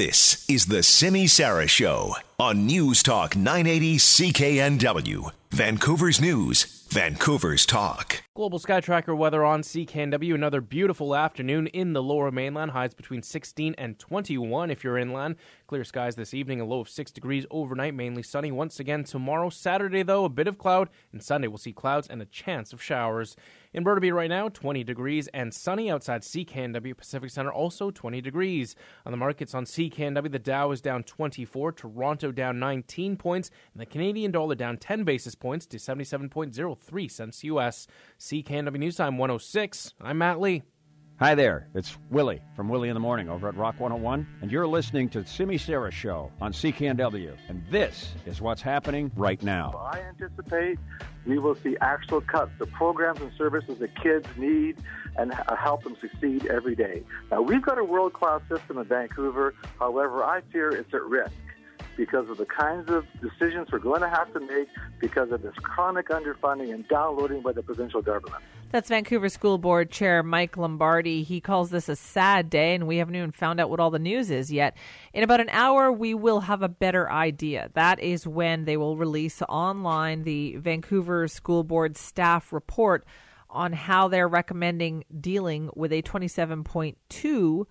This is the Simi Sara Show on News Talk 980 CKNW, Vancouver's News, Vancouver's Talk. Global Sky Tracker weather on CKNW. Another beautiful afternoon in the lower mainland. Highs between 16 and 21 if you're inland. Clear skies this evening, a low of 6 degrees overnight, mainly sunny once again tomorrow. Saturday, though, a bit of cloud, and Sunday we'll see clouds and a chance of showers. In Burnaby right now, 20 degrees and sunny outside CKNW Pacific Center, also 20 degrees. On the markets on CKNW, the Dow is down 24, Toronto down 19 points, and the Canadian dollar down 10 basis points to 77.03 cents US. CKNW News Time 106. I'm Matt Lee. Hi there, it's Willie from Willie in the Morning over at Rock 101, and you're listening to Simi Sara Show on CKNW, and this is what's happening right now. I anticipate we will see actual cuts to programs and services that kids need and uh, help them succeed every day. Now, we've got a world class system in Vancouver, however, I fear it's at risk because of the kinds of decisions we're going to have to make because of this chronic underfunding and downloading by the provincial government. That's Vancouver School Board Chair Mike Lombardi. He calls this a sad day, and we haven't even found out what all the news is yet. In about an hour, we will have a better idea. That is when they will release online the Vancouver School Board staff report on how they're recommending dealing with a 27.2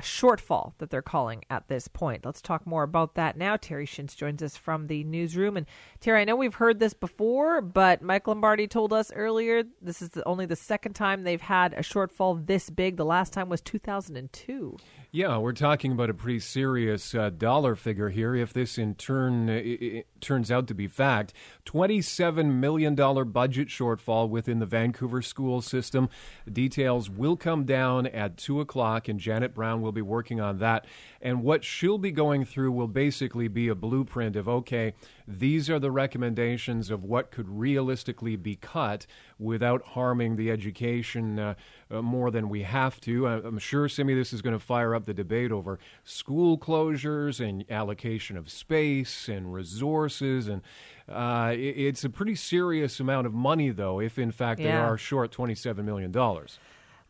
a shortfall that they're calling at this point. Let's talk more about that now. Terry Shintz joins us from the newsroom. And Terry, I know we've heard this before, but Mike Lombardi told us earlier this is the, only the second time they've had a shortfall this big. The last time was 2002. Yeah, we're talking about a pretty serious uh, dollar figure here. If this in turn uh, turns out to be fact, twenty-seven million dollar budget shortfall within the Vancouver school system. Details will come down at two o'clock, and Janet Brown will be working on that. And what she'll be going through will basically be a blueprint of okay, these are the recommendations of what could realistically be cut without harming the education. Uh, uh, more than we have to. I'm sure, Simi, this is going to fire up the debate over school closures and allocation of space and resources. And uh, it's a pretty serious amount of money, though, if in fact yeah. they are short $27 million.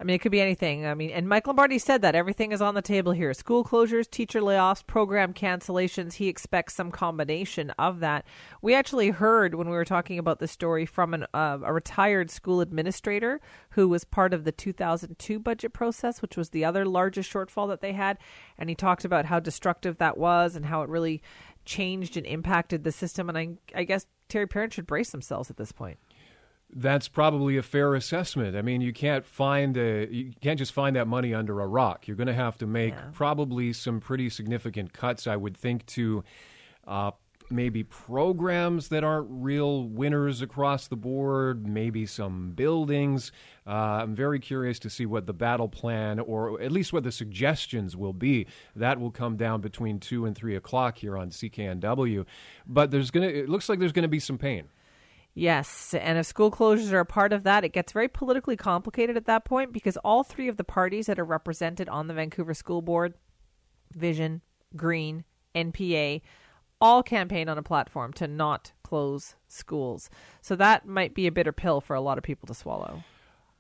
I mean, it could be anything. I mean, and Mike Lombardi said that everything is on the table here school closures, teacher layoffs, program cancellations. He expects some combination of that. We actually heard when we were talking about the story from an, uh, a retired school administrator who was part of the 2002 budget process, which was the other largest shortfall that they had. And he talked about how destructive that was and how it really changed and impacted the system. And I, I guess Terry Parent should brace themselves at this point that's probably a fair assessment. I mean, you can't find a, you can't just find that money under a rock. You're going to have to make yeah. probably some pretty significant cuts, I would think, to uh, maybe programs that aren't real winners across the board, maybe some buildings. Uh, I'm very curious to see what the battle plan, or at least what the suggestions will be. That will come down between two and three o'clock here on CKNW. But there's gonna, it looks like there's going to be some pain. Yes, and if school closures are a part of that, it gets very politically complicated at that point because all three of the parties that are represented on the Vancouver School Board, Vision, Green, NPA, all campaign on a platform to not close schools. So that might be a bitter pill for a lot of people to swallow.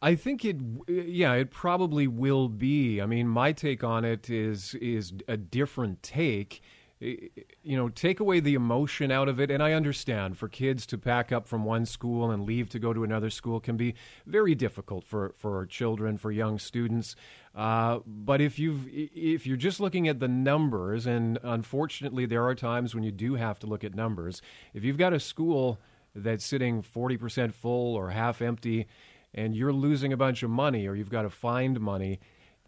I think it, yeah, it probably will be. I mean, my take on it is is a different take you know, take away the emotion out of it. And I understand for kids to pack up from one school and leave to go to another school can be very difficult for, for children, for young students. Uh, but if you've if you're just looking at the numbers, and unfortunately there are times when you do have to look at numbers. If you've got a school that's sitting 40% full or half empty, and you're losing a bunch of money, or you've got to find money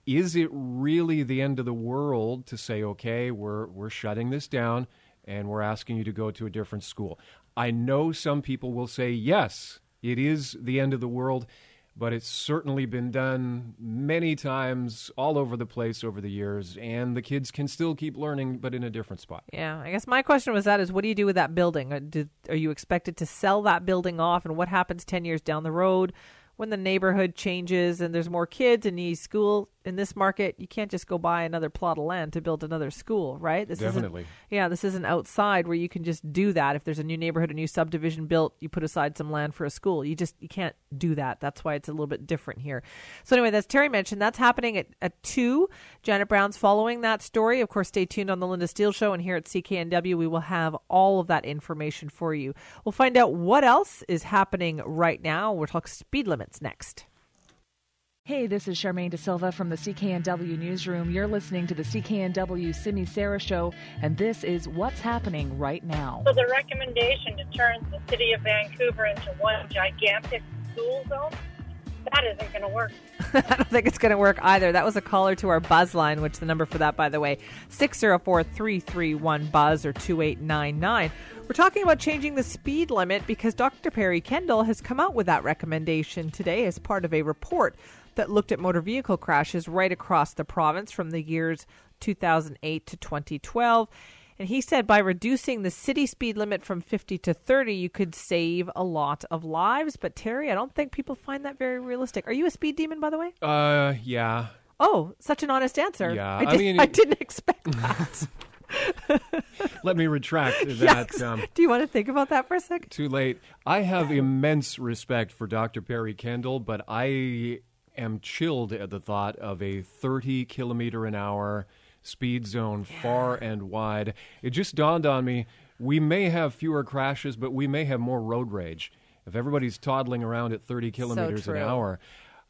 is it really the end of the world to say, okay, we're, we're shutting this down and we're asking you to go to a different school? I know some people will say, yes, it is the end of the world, but it's certainly been done many times all over the place over the years, and the kids can still keep learning, but in a different spot. Yeah, I guess my question was that is what do you do with that building? Are, uh, are you expected to sell that building off, and what happens 10 years down the road? When the neighborhood changes and there's more kids and needs school in this market, you can't just go buy another plot of land to build another school, right? This Definitely. Yeah, this isn't outside where you can just do that. If there's a new neighborhood, a new subdivision built, you put aside some land for a school. You just you can't do that. That's why it's a little bit different here. So anyway, that's Terry mentioned. That's happening at, at two. Janet Brown's following that story. Of course, stay tuned on the Linda Steele Show and here at CKNW, we will have all of that information for you. We'll find out what else is happening right now. We'll talk speed limits next. Hey, this is Charmaine De Silva from the CKNW Newsroom. You're listening to the CKNW Simi Sara Show, and this is what's happening right now. So the recommendation to turn the city of Vancouver into one gigantic school zone, that isn't going to work. I don't think it's going to work either. That was a caller to our buzz line, which the number for that, by the way, 604 331 buzz or 2899. We're talking about changing the speed limit because Dr. Perry Kendall has come out with that recommendation today as part of a report that looked at motor vehicle crashes right across the province from the years 2008 to 2012. And he said by reducing the city speed limit from 50 to 30, you could save a lot of lives. But Terry, I don't think people find that very realistic. Are you a speed demon, by the way? Uh, yeah. Oh, such an honest answer. Yeah, I, I did, mean- I didn't expect that. Let me retract that. Um, Do you want to think about that for a second? too late. I have immense respect for Dr. Perry Kendall, but I am chilled at the thought of a 30 kilometer an hour speed zone far and wide. It just dawned on me we may have fewer crashes, but we may have more road rage. If everybody's toddling around at 30 kilometers an hour,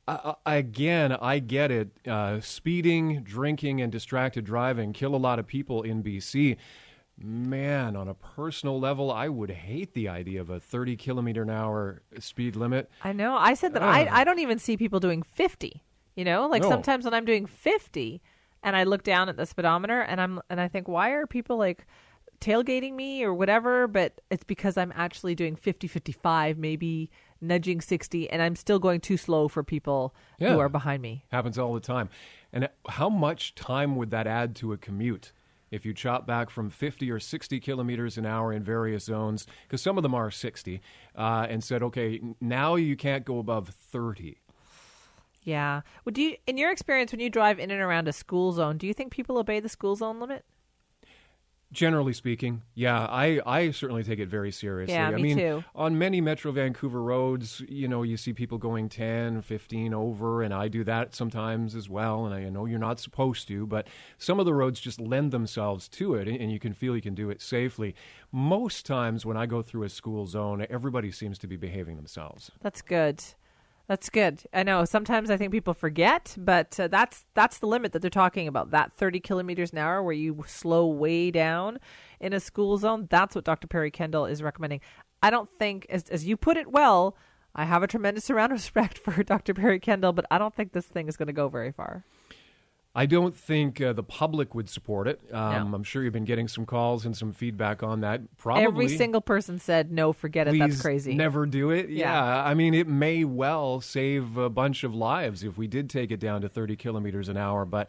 uh, again, I get it. Uh, speeding, drinking, and distracted driving kill a lot of people in BC. Man, on a personal level, I would hate the idea of a 30 kilometer an hour speed limit. I know. I said that I, I don't even see people doing 50. You know, like No. sometimes when I'm doing 50 and I look down at the speedometer and I'm and I think why are people like tailgating me or whatever, but it's because I'm actually doing 50 55, maybe nudging 60 and I'm still going too slow for people Yeah. who are behind me. Happens all the time. And how much time would that add to a commute if you chop back from 50 or 60 kilometers an hour in various zones? Because some of them are 60, uh, and said, okay, now you can't go above 30. Yeah. Would you in your experience when you drive in and around a school zone, do you think people obey the school zone limit? Generally speaking, yeah, I, I certainly take it very seriously. Yeah, I me mean, too. on many Metro Vancouver roads, you know, you see people going 10, 15 over, and I do that sometimes as well. And I know you're not supposed to, but some of the roads just lend themselves to it, and you can feel you can do it safely. Most times when I go through a school zone, everybody seems to be behaving themselves. That's good. That's good. I know sometimes I think people forget, but uh, that's that's the limit that they're talking about. That 30 kilometers an hour where you slow way down in a school zone. That's what Dr. Perry Kendall is recommending. I don't think, as as you put it well, I have a tremendous amount of respect for Dr. Perry Kendall, but I don't think this thing is going to go very far. I don't think uh, the public would support it. Um, No. I'm sure you've been getting some calls and some feedback on that. Probably Every single person said, "No, forget it. That's crazy." Never do it. Yeah. Yeah. I mean, it may well save a bunch of lives if we did take it down to 30 kilometers an hour, but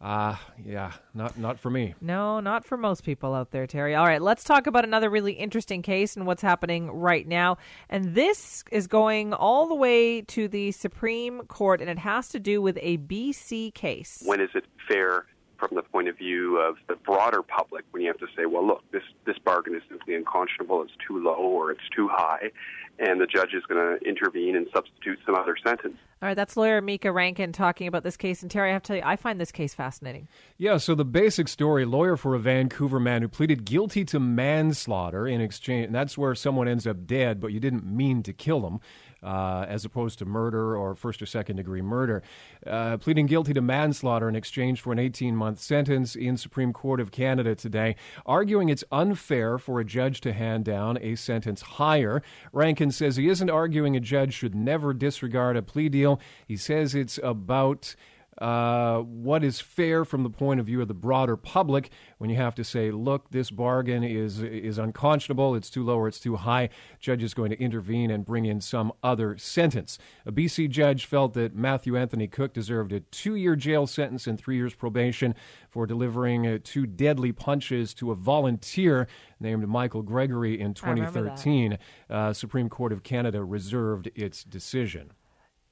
uh, yeah, not not for me. No, not for most people out there, Terry. All right, let's talk about another really interesting case and what's happening right now. And this is going all the way to the Supreme Court, and it has to do with a BC case. when is it fair from the point of view of the broader public when you have to say, well, look, this, this bargain is simply unconscionable, it's too low or it's too high, and the judge is going to intervene and substitute some other sentence. All right, that's lawyer Micah Rankin talking about this case. And Terry, I have to tell you, I find this case fascinating. Yeah, so the basic story lawyer for a Vancouver man who pleaded guilty to manslaughter in exchange, and that's where someone ends up dead, but you didn't mean to kill them, uh, as opposed to murder or first or second degree murder. Uh, pleading guilty to manslaughter in exchange for an 18 month sentence in Supreme Court of Canada today, arguing it's unfair for a judge to hand down a sentence higher. Rankin says he isn't arguing a judge should never disregard a plea deal. He says it's about uh, what is fair from the point of view of the broader public when you have to say, look, this bargain is is unconscionable, it's too low or it's too high. Judge is going to intervene and bring in some other sentence. A BC judge felt that Matthew Anthony Cook deserved a two year jail sentence and three years probation for delivering uh, two deadly punches to a volunteer named Michael Gregory in I remember that. 2013. Uh, Supreme Court of Canada reserved its decision.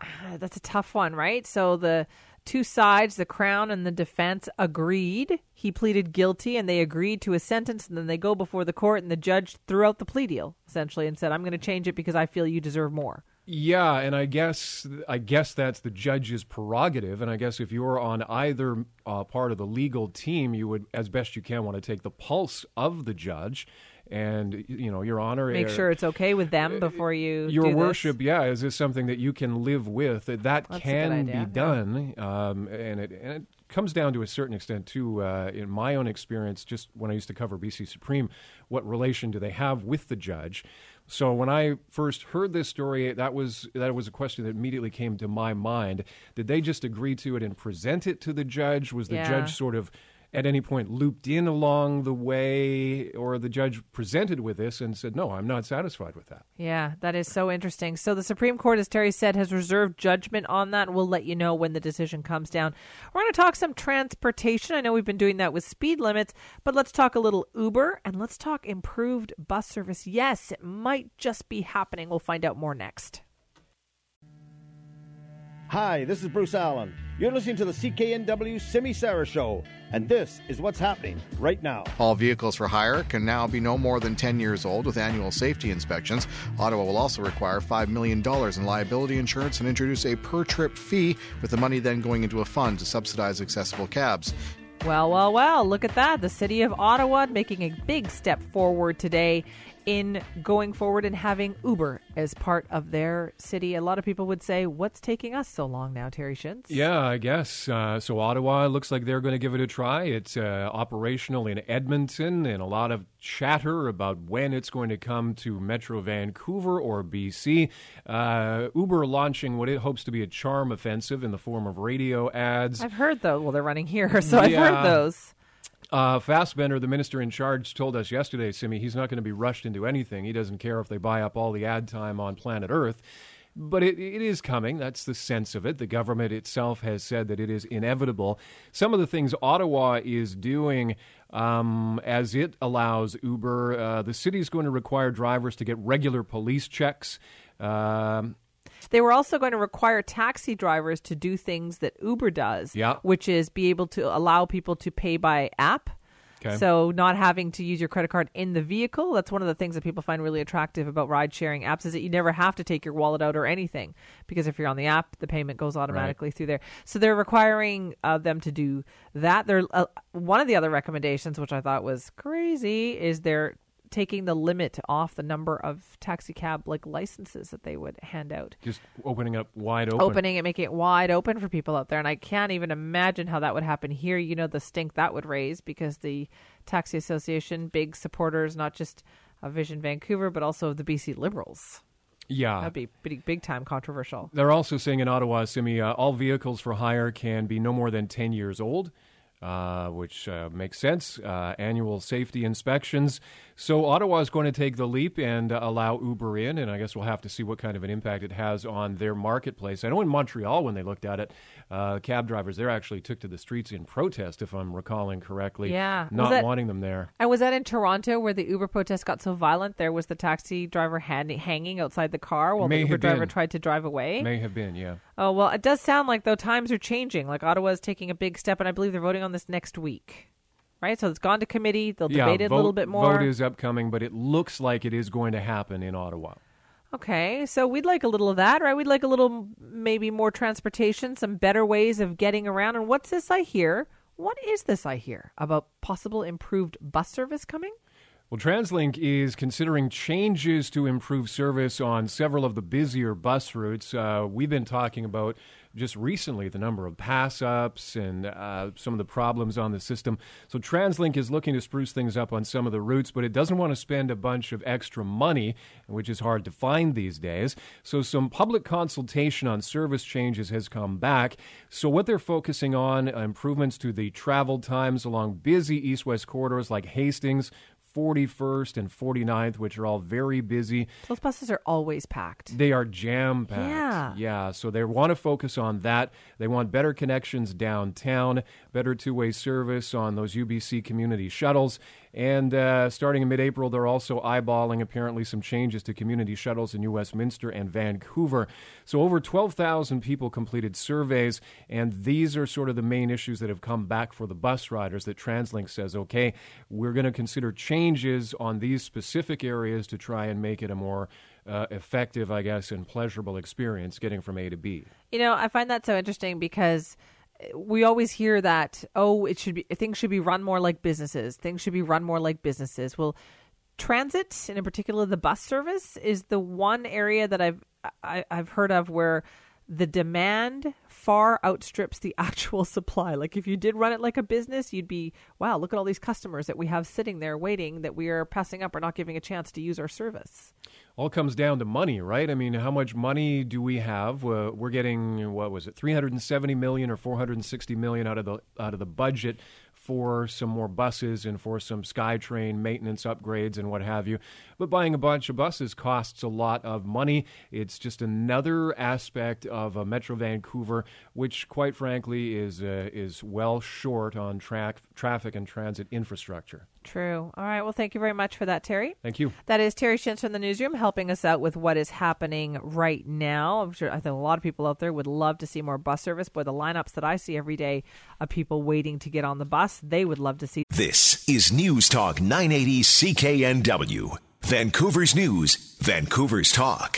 that's a tough one, right? So the two sides, the Crown and the defense, agreed. He pleaded guilty and they agreed to a sentence. And then they go before the court and the judge threw out the plea deal, essentially, and said, I'm going to change it because I feel you deserve more. Yeah, and I guess I guess that's the judge's prerogative, and I guess if you're on either uh, part of the legal team, you would, as best you can, want to take the pulse of the judge and you know your honor make sure it's okay with them before you your worship yeah is this something that you can live with that that That's can be done um, and it and it comes down to a certain extent too uh, in my own experience just when i used to cover bc supreme what relation do they have with the judge so when I first heard this story, that was that was a question that immediately came to my mind. Did they just agree to it and present it to the judge? Was the Yeah. judge sort of at any point looped in along the way, or the judge presented with this and said, "No, I'm not satisfied with that." Yeah, that is so interesting. So the Supreme Court, as Terry said, has reserved judgment on that. We'll let you know when the decision comes down. We're going to talk some transportation. I know we've been doing that with speed limits, but let's talk a little Uber and let's talk improved bus service. Yes, it might just be happening. We'll find out more next. Hi, this is Bruce Allen. You're listening to the CKNW Simi Sara Show, and this is what's happening right now. All vehicles for hire can now be no more than 10 years old with annual safety inspections. Ottawa will also require $5 million in liability insurance and introduce a per trip fee, with the money then going into a fund to subsidize accessible cabs. Well, well, well, look at that. The city of Ottawa making a big step forward today in going forward and having Uber as part of their city. A lot of people would say, What's taking us so long now, Terry Shintz? Yeah, I guess. Uh, so Ottawa looks like they're going to give it a try. It's uh, operational in Edmonton, and a lot of chatter about when it's going to come to Metro Vancouver or BC. Uh, Uber launching what it hopes to be a charm offensive in the form of radio ads. I've heard those. Well, they're running here, so I've heard those. Uh, Fassbender, the minister in charge, told us yesterday, Simi, he's not going to be rushed into anything. He doesn't care if they buy up all the ad time on planet Earth. But it, it is coming. That's the sense of it. The government itself has said that it is inevitable. Some of the things Ottawa is doing um, as it allows Uber, uh, the city is going to require drivers to get regular police checks. Um, They were also going to require taxi drivers to do things that Uber does, Yeah. which is be able to allow people to pay by app. Okay. So not having to use your credit card in the vehicle. That's one of the things that people find really attractive about ride sharing apps is that you never have to take your wallet out or anything because if you're on the app, the payment goes automatically through there. So they're requiring uh, them to do that. They're uh, one of the other recommendations, which I thought was crazy, is they're taking the limit off the number of taxi cab like licenses that they would hand out just opening up wide open. opening it, making it wide open for people out there. And I can't even imagine how that would happen here. You know, the stink that would raise because the Taxi Association, big supporters, not just of Vision Vancouver, but also of the BC Liberals. Yeah. That'd be big, big time controversial. They're also saying in Ottawa, Simi, uh, all vehicles for hire can be no more than 10 years old, uh, which uh, makes sense. Uh, annual safety inspections. So Ottawa is going to take the leap and uh, allow Uber in, and I guess we'll have to see what kind of an impact it has on their marketplace. I know in Montreal, when they looked at it, uh, cab drivers there actually took to the streets in protest, if I'm recalling correctly. Yeah. Not that- wanting them there. And was that in Toronto where the Uber protest got so violent? There was the taxi driver hand- hanging outside the car while May the Uber driver been. tried to drive away. May have been, yeah. Oh, well, it does sound like, though, times are changing. Like Ottawa is taking a big step, and I believe they're voting on this next week. Right? So it's gone to committee. They'll yeah, debate it vote, a little bit more. Vote is upcoming, but it looks like it is going to happen in Ottawa. Okay, so we'd like a little of that, right? We'd like a little, maybe more transportation, some better ways of getting around. And what's this I hear? What is this I hear about possible improved bus service coming? Well, TransLink is considering changes to improve service on several of the busier bus routes. Uh, we've been talking about just recently the number of pass ups and uh, some of the problems on the system. So, TransLink is looking to spruce things up on some of the routes, but it doesn't want to spend a bunch of extra money, which is hard to find these days. So, some public consultation on service changes has come back. So, what they're focusing on improvements to the travel times along busy east west corridors like Hastings. 41st and 49th, which are all very busy. Those buses are always packed. They are jam packed. Yeah. Yeah. So they want to focus on that. They want better connections downtown, better two way service on those UBC community shuttles. And uh, starting in mid April, they're also eyeballing apparently some changes to community shuttles in New Westminster and Vancouver. So over 12,000 people completed surveys, and these are sort of the main issues that have come back for the bus riders that TransLink says, okay, we're going to consider changes on these specific areas to try and make it a more uh, effective, I guess, and pleasurable experience getting from A to B. You know, I find that so interesting because we always hear that oh it should be things should be run more like businesses. Things should be run more like businesses. Well transit and in particular the bus service is the one area that i've I, have i have heard of where the demand far outstrips the actual supply. Like if you did run it like a business, you'd be, wow, look at all these customers that we have sitting there waiting that we are passing up or not giving a chance to use our service. All comes down to money, right? I mean, how much money do we have? Uh, we're getting what was it, 370 million or 460 million out of the out of the budget for some more buses and for some SkyTrain maintenance upgrades and what have you. But buying a bunch of buses costs a lot of money. It's just another aspect of a Metro Vancouver, which, quite frankly, is uh, is well short on track traffic and transit infrastructure. True. All right. Well, thank you very much for that, Terry. Thank you. That is Terry Shintz from the newsroom helping us out with what is happening right now. I'm sure I think a lot of people out there would love to see more bus service. Boy, the lineups that I see every day of people waiting to get on the bus, they would love to see. This is News Talk 980 CKNW, Vancouver's News, Vancouver's Talk.